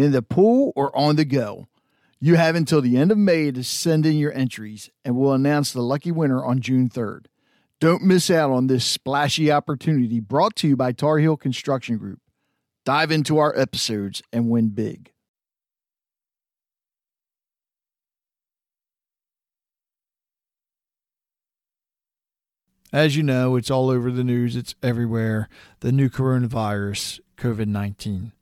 in the pool, or on the go. You have until the end of May to send in your entries, and we'll announce the lucky winner on June 3rd. Don't miss out on this splashy opportunity brought to you by Tar Heel Construction Group. Dive into our episodes and win big. As you know, it's all over the news, it's everywhere. The new coronavirus, COVID 19.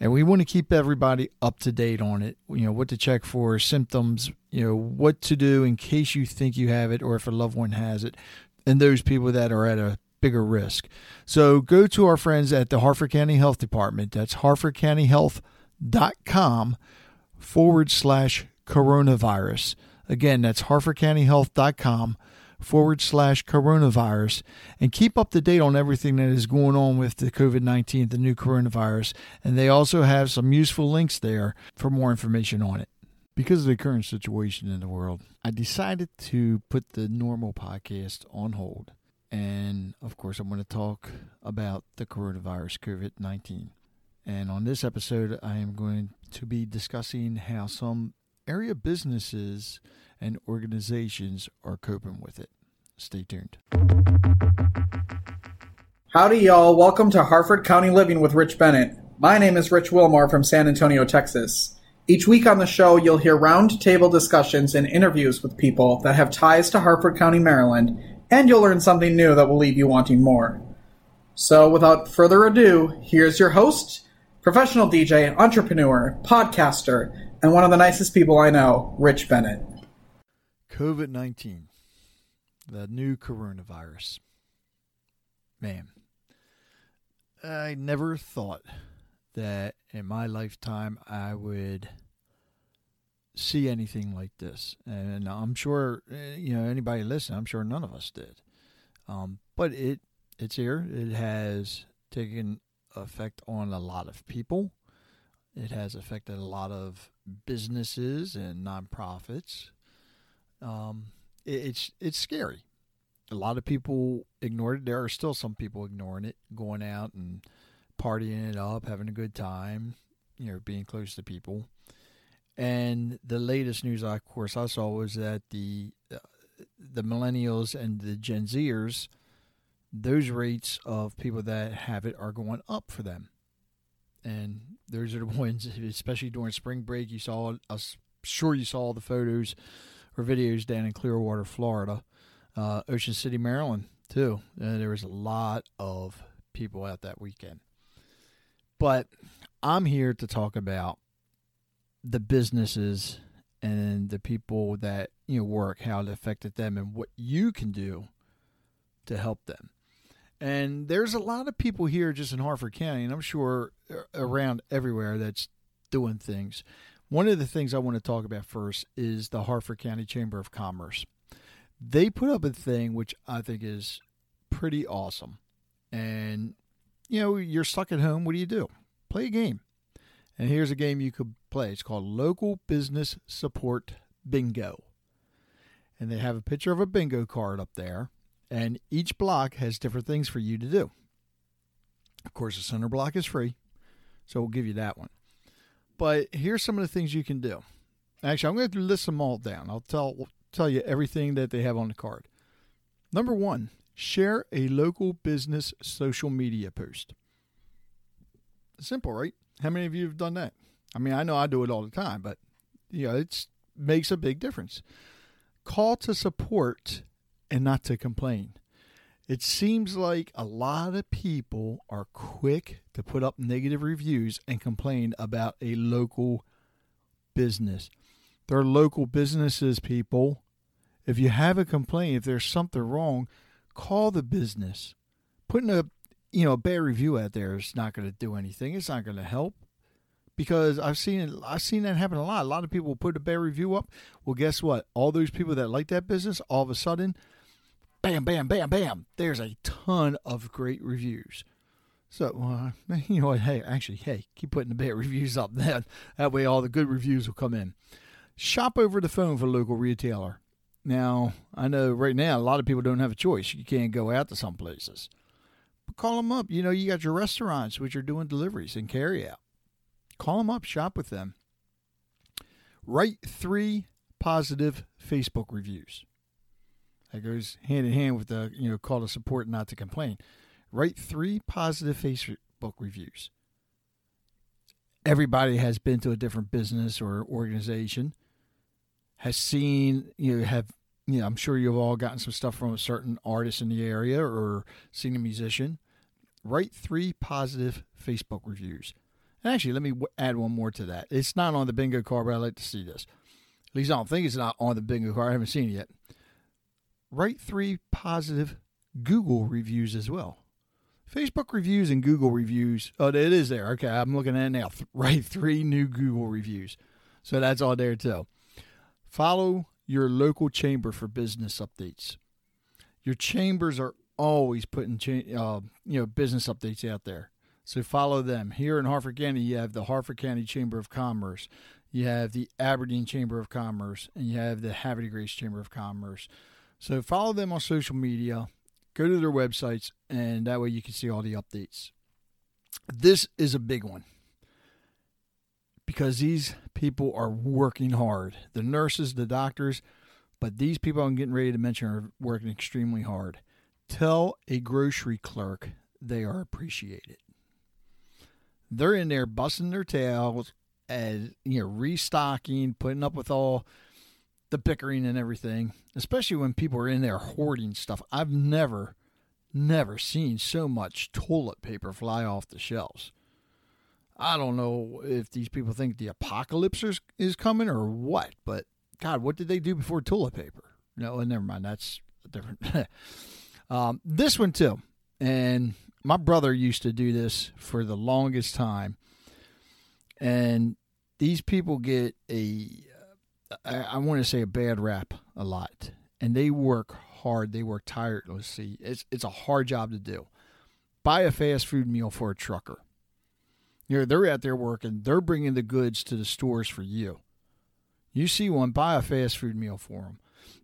And we want to keep everybody up to date on it. You know, what to check for, symptoms, you know, what to do in case you think you have it or if a loved one has it, and those people that are at a bigger risk. So go to our friends at the Harford County Health Department. That's harfordcountyhealth.com forward slash coronavirus. Again, that's harfordcountyhealth.com forward slash coronavirus and keep up to date on everything that is going on with the COVID 19, the new coronavirus. And they also have some useful links there for more information on it. Because of the current situation in the world, I decided to put the normal podcast on hold. And of course, I'm going to talk about the coronavirus, COVID 19. And on this episode, I am going to be discussing how some area businesses and organizations are coping with it. Stay tuned. Howdy, y'all. Welcome to Harford County Living with Rich Bennett. My name is Rich Wilmore from San Antonio, Texas. Each week on the show, you'll hear roundtable discussions and interviews with people that have ties to Harford County, Maryland, and you'll learn something new that will leave you wanting more. So, without further ado, here's your host, professional DJ, entrepreneur, podcaster, and one of the nicest people I know, Rich Bennett. COVID 19, the new coronavirus. Man, I never thought that in my lifetime I would see anything like this. And I'm sure, eh, you know, anybody listening, I'm sure none of us did. Um, but it it's here. It has taken effect on a lot of people. It has affected a lot of businesses and nonprofits. Um, it, it's it's scary. A lot of people ignored it. There are still some people ignoring it, going out and partying it up, having a good time, you know, being close to people. And the latest news, of course, I saw was that the uh, the millennials and the Gen Zers, those rates of people that have it are going up for them. And those are the ones, especially during spring break. You saw, I'm sure you saw the photos or videos down in Clearwater, Florida, uh, Ocean City, Maryland, too. Uh, there was a lot of people out that weekend. But I'm here to talk about the businesses and the people that you know work, how it affected them, and what you can do to help them. And there's a lot of people here just in Harford County, and I'm sure around everywhere that's doing things. One of the things I want to talk about first is the Harford County Chamber of Commerce. They put up a thing which I think is pretty awesome. And, you know, you're stuck at home. What do you do? Play a game. And here's a game you could play. It's called Local Business Support Bingo. And they have a picture of a bingo card up there. And each block has different things for you to do. Of course, the center block is free. So we'll give you that one. But here's some of the things you can do. Actually, I'm going to list them all down. I'll tell tell you everything that they have on the card. Number one, share a local business social media post. Simple, right? How many of you have done that? I mean, I know I do it all the time, but you know, it makes a big difference. call to support and not to complain. It seems like a lot of people are quick to put up negative reviews and complain about a local business. They're local businesses, people. If you have a complaint, if there's something wrong, call the business. Putting a you know a bad review out there is not going to do anything. It's not going to help because I've seen it. I've seen that happen a lot. A lot of people put a bad review up. Well, guess what? All those people that like that business, all of a sudden, bam, bam, bam, bam. There's a ton of great reviews. So, uh, you know what? Hey, actually, hey, keep putting the bad reviews up. That that way, all the good reviews will come in. Shop over the phone for a local retailer. Now, I know right now a lot of people don't have a choice. You can't go out to some places. But call them up. You know, you got your restaurants which are doing deliveries and carry out. Call them up, shop with them. Write three positive Facebook reviews. That goes hand in hand with the you know call to support, not to complain. Write three positive Facebook reviews. Everybody has been to a different business or organization, has seen you know have you know I'm sure you've all gotten some stuff from a certain artist in the area or seen a musician. Write three positive Facebook reviews. And actually, let me add one more to that. It's not on the bingo card, but I'd like to see this. At least I don't think it's not on the bingo card. I haven't seen it yet. Write three positive Google reviews as well. Facebook reviews and Google reviews. Oh, it is there. Okay, I'm looking at it now. Write three new Google reviews. So that's all there too. Follow your local chamber for business updates. Your chambers are always putting uh, you know business updates out there. So follow them. Here in Harford County, you have the Harford County Chamber of Commerce, you have the Aberdeen Chamber of Commerce, and you have the Havre Grace Chamber of Commerce. So follow them on social media, go to their websites, and that way you can see all the updates. This is a big one because these people are working hard. The nurses, the doctors, but these people I'm getting ready to mention are working extremely hard. Tell a grocery clerk they are appreciated they're in there busting their tails as you know restocking, putting up with all the bickering and everything, especially when people are in there hoarding stuff. I've never, never seen so much toilet paper fly off the shelves. I don't know if these people think the apocalypse is, is coming or what, but God, what did they do before toilet paper? No, never mind. That's different. um, this one too, and my brother used to do this for the longest time, and these people get a I, I want to say a bad rap a lot, and they work hard. They work tirelessly. It's it's a hard job to do. Buy a fast food meal for a trucker. You know, they're out there working. They're bringing the goods to the stores for you. You see one, buy a fast food meal for them.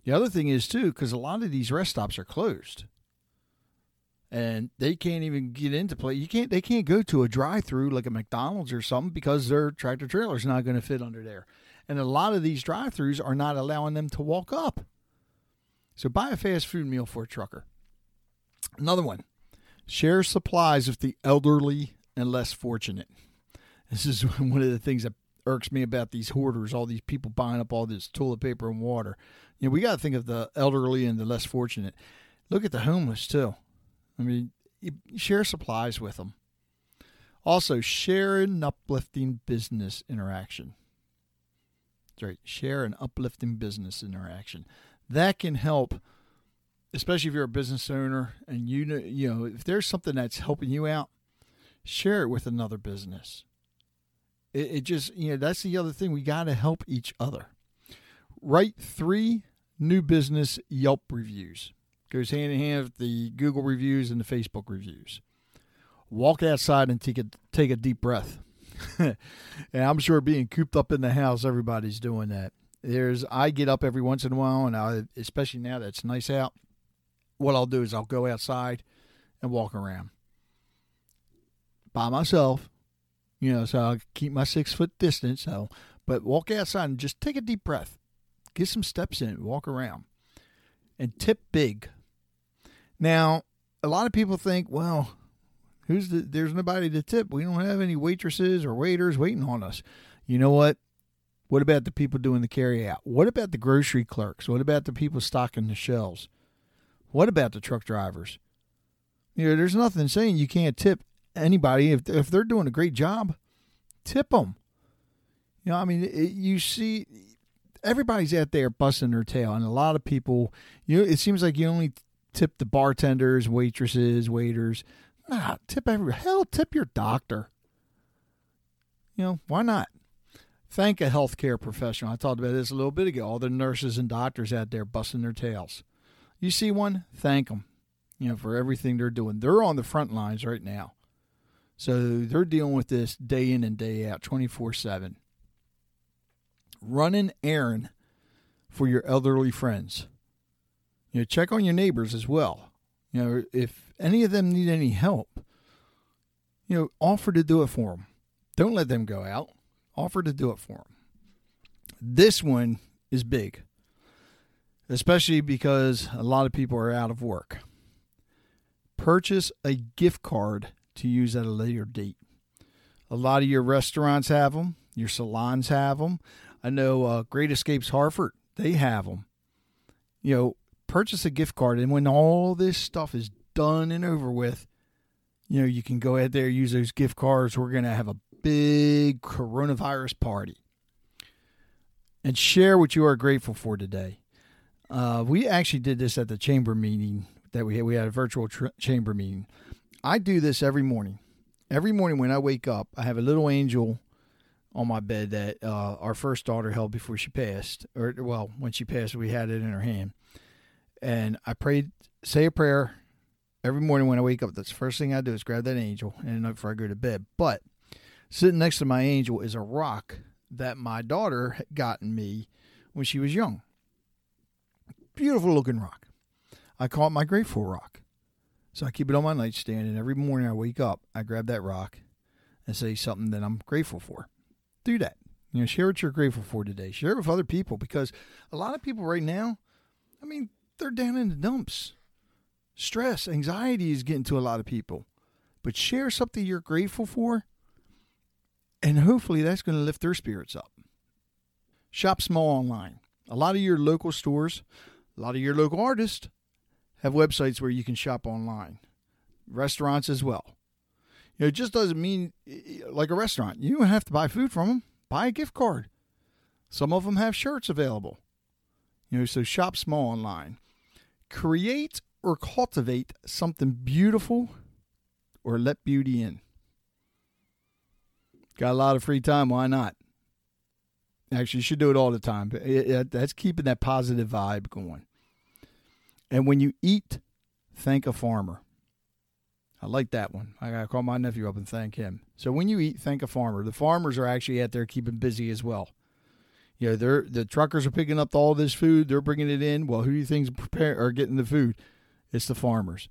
The other thing is too, because a lot of these rest stops are closed and they can't even get into play. You can't. They can't go to a drive-through like a McDonald's or something because their tractor trailer is not going to fit under there. And a lot of these drive-throughs are not allowing them to walk up. So buy a fast food meal for a trucker. Another one: share supplies with the elderly and less fortunate. This is one of the things that irks me about these hoarders, all these people buying up all this toilet paper and water. You know, we got to think of the elderly and the less fortunate. Look at the homeless too. I mean, share supplies with them. Also, share an uplifting business interaction. Share an uplifting business interaction. That can help, especially if you're a business owner and you know, you know, if there's something that's helping you out, share it with another business. It, it just, you know, that's the other thing. We got to help each other. Write three new business Yelp reviews goes hand in hand with the Google reviews and the Facebook reviews. Walk outside and take a take a deep breath. and I'm sure being cooped up in the house, everybody's doing that. There's I get up every once in a while, and I, especially now that it's nice out. What I'll do is I'll go outside and walk around by myself. You know, so I'll keep my six foot distance. So, but walk outside and just take a deep breath, get some steps in, walk around, and tip big now, a lot of people think, well, who's the, there's nobody to tip. We don't have any waitresses or waiters waiting on us. You know what? What about the people doing the carry out? What about the grocery clerks? What about the people stocking the shelves? What about the truck drivers? You know, there's nothing saying you can't tip anybody if if they're doing a great job. Tip them. You know, I mean, it, you see, everybody's out there busting their tail, and a lot of people. You know, it seems like you only tip the bartenders, waitresses, waiters. Nah, tip every hell. Tip your doctor. You know, why not? Thank a healthcare professional. I talked about this a little bit ago. All the nurses and doctors out there busting their tails. You see one, thank them. You know, for everything they're doing. They're on the front lines right now. So they're dealing with this day in and day out, 24 7. Run an errand for your elderly friends. You know, check on your neighbors as well. You know, if any of them need any help, you know, offer to do it for them. Don't let them go out. Offer to do it for them. This one is big, especially because a lot of people are out of work. Purchase a gift card to use at a later date. A lot of your restaurants have them, your salons have them. I know uh, Great Escapes Harford, they have them. You know, purchase a gift card, and when all this stuff is done and over with, you know, you can go ahead there, use those gift cards. We're going to have a big coronavirus party and share what you are grateful for today. Uh, we actually did this at the chamber meeting that we had. We had a virtual tr- chamber meeting. I do this every morning. Every morning when I wake up, I have a little angel on my bed that uh, our first daughter held before she passed. Or, well, when she passed, we had it in her hand. And I prayed, say a prayer every morning when I wake up. The first thing I do is grab that angel and before I go to bed. But sitting next to my angel is a rock that my daughter had gotten me when she was young. Beautiful looking rock. I call it my grateful rock. So I keep it on my nightstand, and every morning I wake up, I grab that rock and say something that I'm grateful for. Do that. You know, share what you're grateful for today. Share it with other people because a lot of people right now, I mean, they're down in the dumps. Stress, anxiety is getting to a lot of people. But share something you're grateful for, and hopefully that's going to lift their spirits up. Shop small online. A lot of your local stores, a lot of your local artists have websites where you can shop online. Restaurants as well. You know, it just doesn't mean like a restaurant. You don't have to buy food from them. Buy a gift card. Some of them have shirts available. You know, so shop small online. Create or cultivate something beautiful or let beauty in. Got a lot of free time, why not? Actually, you should do it all the time. That's keeping that positive vibe going. And when you eat, thank a farmer. I like that one. I gotta call my nephew up and thank him. So when you eat, thank a farmer. The farmers are actually out there keeping busy as well. You know, they're the truckers are picking up all this food. They're bringing it in. Well, who do you think's prepare are getting the food? It's the farmers.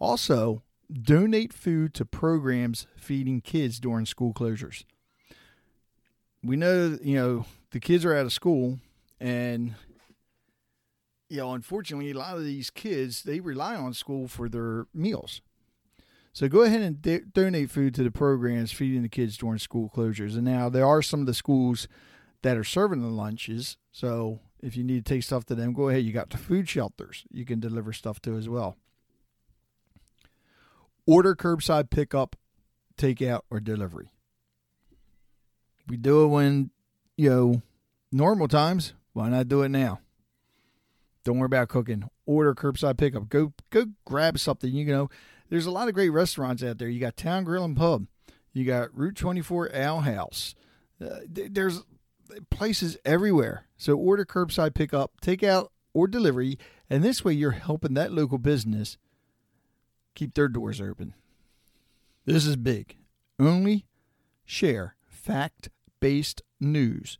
Also, donate food to programs feeding kids during school closures. We know, you know, the kids are out of school, and you know, unfortunately, a lot of these kids they rely on school for their meals. So go ahead and de- donate food to the programs feeding the kids during school closures. And now there are some of the schools that are serving the lunches. So if you need to take stuff to them, go ahead. You got the food shelters you can deliver stuff to as well. Order curbside pickup, takeout, or delivery. We do it when, you know, normal times. Why not do it now? Don't worry about cooking. Order curbside pickup. Go go grab something. You know, there's a lot of great restaurants out there. You got Town Grill and Pub. You got Route 24 Owl House. Uh, there's places everywhere. So order curbside pickup, takeout, or delivery, and this way you're helping that local business keep their doors open. This is big. Only share fact based news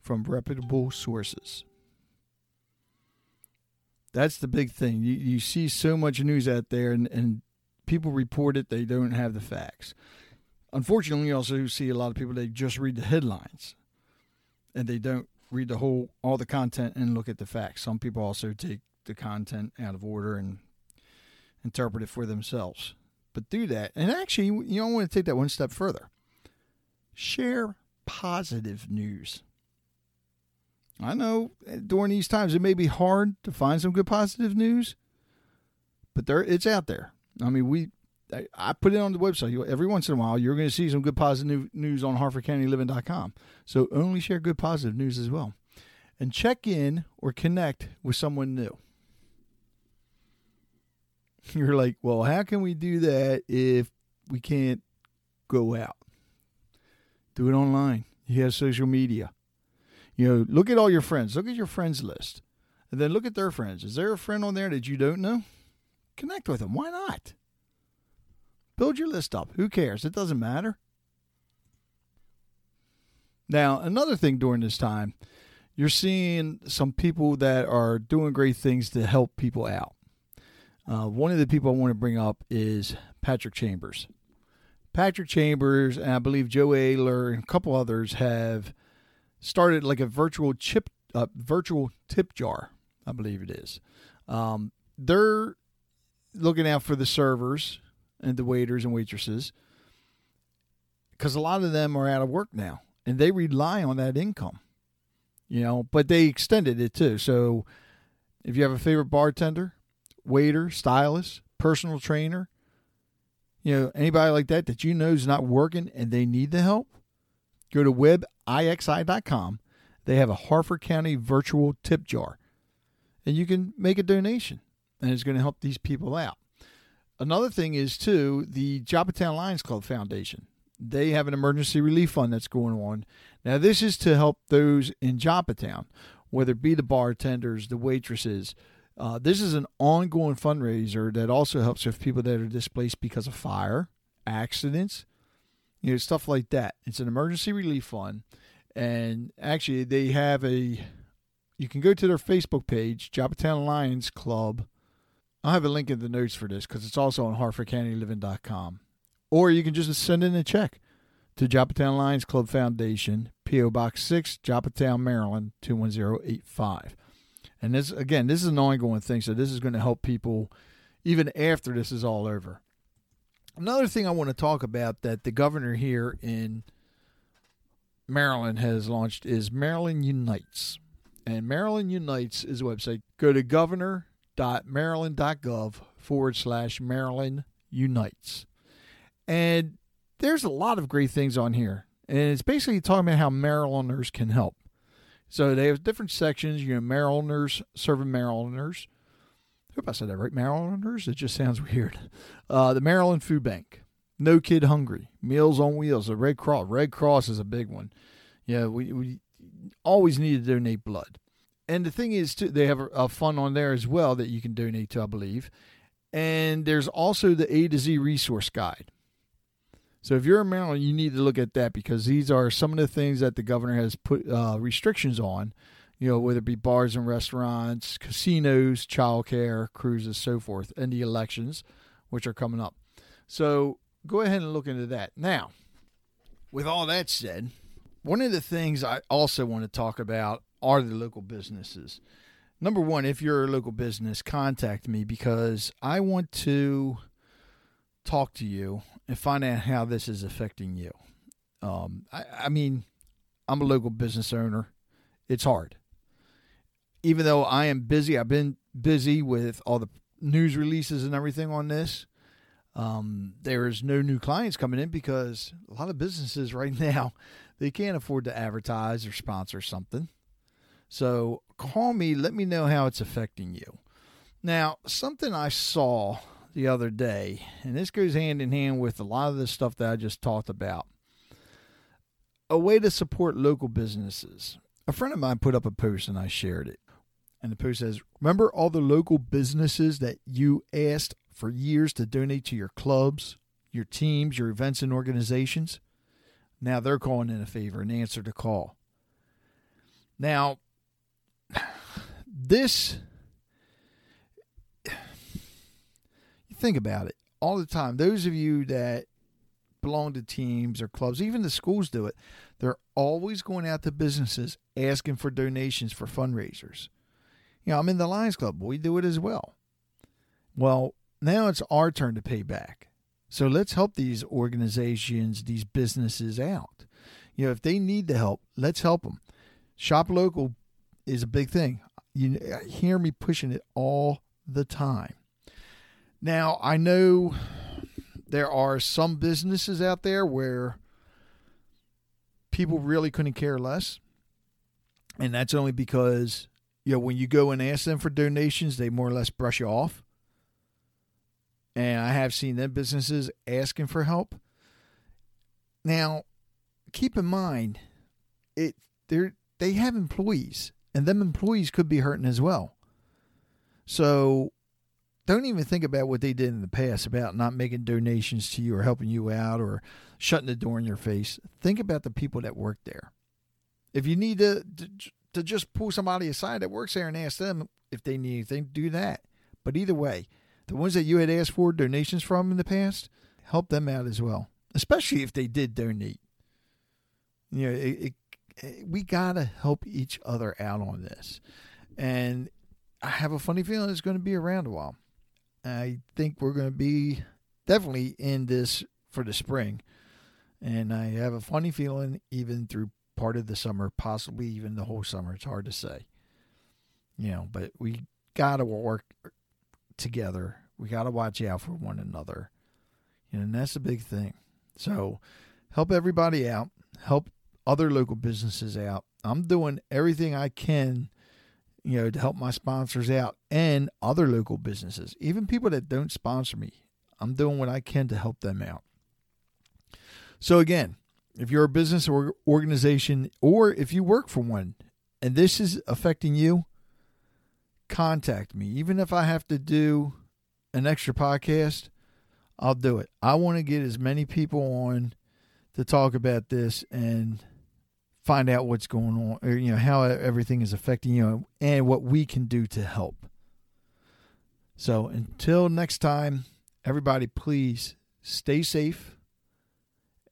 from reputable sources. That's the big thing. You, you see so much news out there, and, and people report it, they don't have the facts. Unfortunately, you also see a lot of people, they just read the headlines and they don't read the whole all the content and look at the facts. Some people also take the content out of order and interpret it for themselves. But do that. And actually, you don't want to take that one step further. Share positive news. I know during these times it may be hard to find some good positive news, but there it's out there. I mean, we I, put it on the website. Every once in a while, you're going to see some good positive news on HarfordCountyLiving.com. So only share good positive news as well, and check in or connect with someone new. You're like, well, how can we do that if we can't go out? Do it online. You have social media. You know, look at all your friends. Look at your friends list. And then look at their friends. Is there a friend on there that you don't know? Connect with them. Why not? Build your list up. Who cares? It doesn't matter. Now, another thing during this time, you're seeing some people that are doing great things to help people out. Uh, one of the people I want to bring up is Patrick Chambers. Patrick Chambers and I believe Joe Ayler and a couple others have started like a virtual chip, uh, virtual tip jar. I believe it is. Um, they're looking out for the servers and the waiters and waitresses because a lot of them are out of work now and they rely on that income. You know, but they extended it too. So if you have a favorite bartender, waiter, stylist, personal trainer, you know, anybody like that that you know is not working and they need the help, go to webixi.com. They have a Harford County virtual tip jar, and you can make a donation, and it's going to help these people out. Another thing is, too, the Joppatowne Lions Club Foundation. They have an emergency relief fund that's going on. Now, this is to help those in Joppatowne, whether it be the bartenders, the waitresses, uh, this is an ongoing fundraiser that also helps with people that are displaced because of fire, accidents, you know, stuff like that. It's an emergency relief fund, and actually, they have a. You can go to their Facebook page, Joppatowne Lions Club. I'll have a link in the notes for this because it's also on HarfordCountyLiving.com. Or you can just send in a check to Joppatowne Lions Club Foundation, P.O. Box 6, Joppatowne, Maryland, 21085. And this again, this is an ongoing thing, so this is going to help people even after this is all over. Another thing I want to talk about that the governor here in Maryland has launched is Maryland Unites. And Maryland Unites is a website. Go to governor.maryland.gov forward slash Maryland Unites. And there's a lot of great things on here. And it's basically talking about how Marylanders can help. So they have different sections. You know, Marylanders serving Marylanders. I hope I said that right. Marylanders. It just sounds weird. Uh, the Maryland Food Bank. No Kid Hungry. Meals on Wheels. The Red Cross. Red Cross is a big one. Yeah, we, we always need to donate blood. And the thing is, too, they have a, a fund on there as well that you can donate to, I believe. And there's also the A to Z resource guide. So if you're in Maryland, you need to look at that because these are some of the things that the governor has put uh, restrictions on. You know, whether it be bars and restaurants, casinos, childcare, cruises, so forth, and the elections, which are coming up. So go ahead and look into that. Now, with all that said, one of the things I also want to talk about are the local businesses. Number one, if you're a local business, contact me because I want to talk to you and find out how this is affecting you. Um, I, I mean, I'm a local business owner. It's hard. Even though I am busy, I've been busy with all the news releases and everything on this. Um, there is no new clients coming in because a lot of businesses right now they can't afford to advertise or sponsor something. So call me, let me know how it's affecting you. Now, something I saw the other day, and this goes hand in hand with a lot of the stuff that I just talked about. A way to support local businesses. A friend of mine put up a post and I shared it. And the post says, Remember all the local businesses that you asked for years to donate to your clubs, your teams, your events, and organizations? Now they're calling in a favor and answer to call. Now, this you think about it all the time. Those of you that belong to teams or clubs, even the schools do it. They're always going out to businesses asking for donations for fundraisers. You know, I'm in the Lions Club. We do it as well. Well, now it's our turn to pay back. So let's help these organizations, these businesses out. You know, if they need the help, let's help them. Shop local is a big thing. You uh, hear me pushing it all the time. Now, I know there are some businesses out there where people really couldn't care less. And that's only because, you know, when you go and ask them for donations, they more or less brush you off. And I have seen them businesses asking for help. Now, keep in mind, it they're they have employees, and them employees could be hurting as well. So don't even think about what they did in the past about not making donations to you or helping you out or shutting the door in your face. Think about the people that work there. If you need to, to, to just pull somebody aside that works there and ask them if they need anything, do that. But either way, the ones that you had asked for donations from in the past, help them out as well, especially if they did donate. You know, it, it, Eh, we got to help each other out on this. And I have a funny feeling it's going to be around a while. I think we're going to be definitely in this for the spring. And I have a funny feeling even through part of the summer, possibly even the whole summer. It's hard to say. You know, but we got to work together. We got to watch out for one another. You And that's a big thing. So help everybody out. Help other local businesses out. I'm doing everything I can you know, to help my sponsors out and other local businesses, even people that don't sponsor me. I'm doing what I can to help them out. So, again, if you're a business or organization, or if you work for one and this is affecting you, contact me. Even if I have to do an extra podcast, I'll do it. I want to get as many people on to talk about this and find out what's going on, or you know how everything is affecting you, and what we can do to help. So until next time, everybody, please stay safe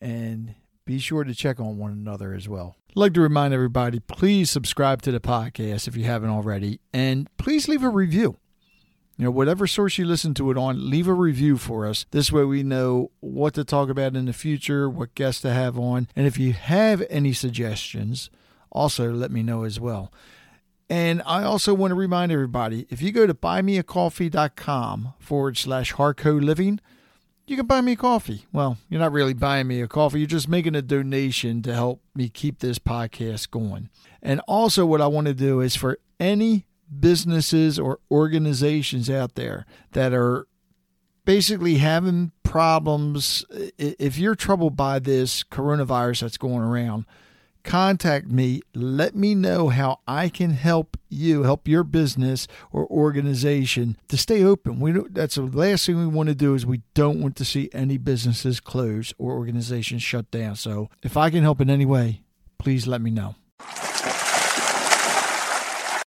and be sure to check on one another as well. I'd like to remind everybody, please subscribe to the podcast if you haven't already, and please leave a review. You know, whatever source you listen to it on, leave a review for us. This way we know what to talk about in the future, what guests to have on. And if you have any suggestions, also let me know as well. And I also want to remind everybody if you go to buymeacoffee.com forward slash Harco Living, you can buy me a coffee. Well, you're not really buying me a coffee, you're just making a donation to help me keep this podcast going. And also, what I want to do is for any businesses or organizations out there that are basically having problems. If you're troubled by this coronavirus that's going around, contact me. Let me know how I can help you, help your business or organization to stay open. We that's the last thing we want to do is we don't want to see any businesses close or organizations shut down. So if I can help in any way, please let me know.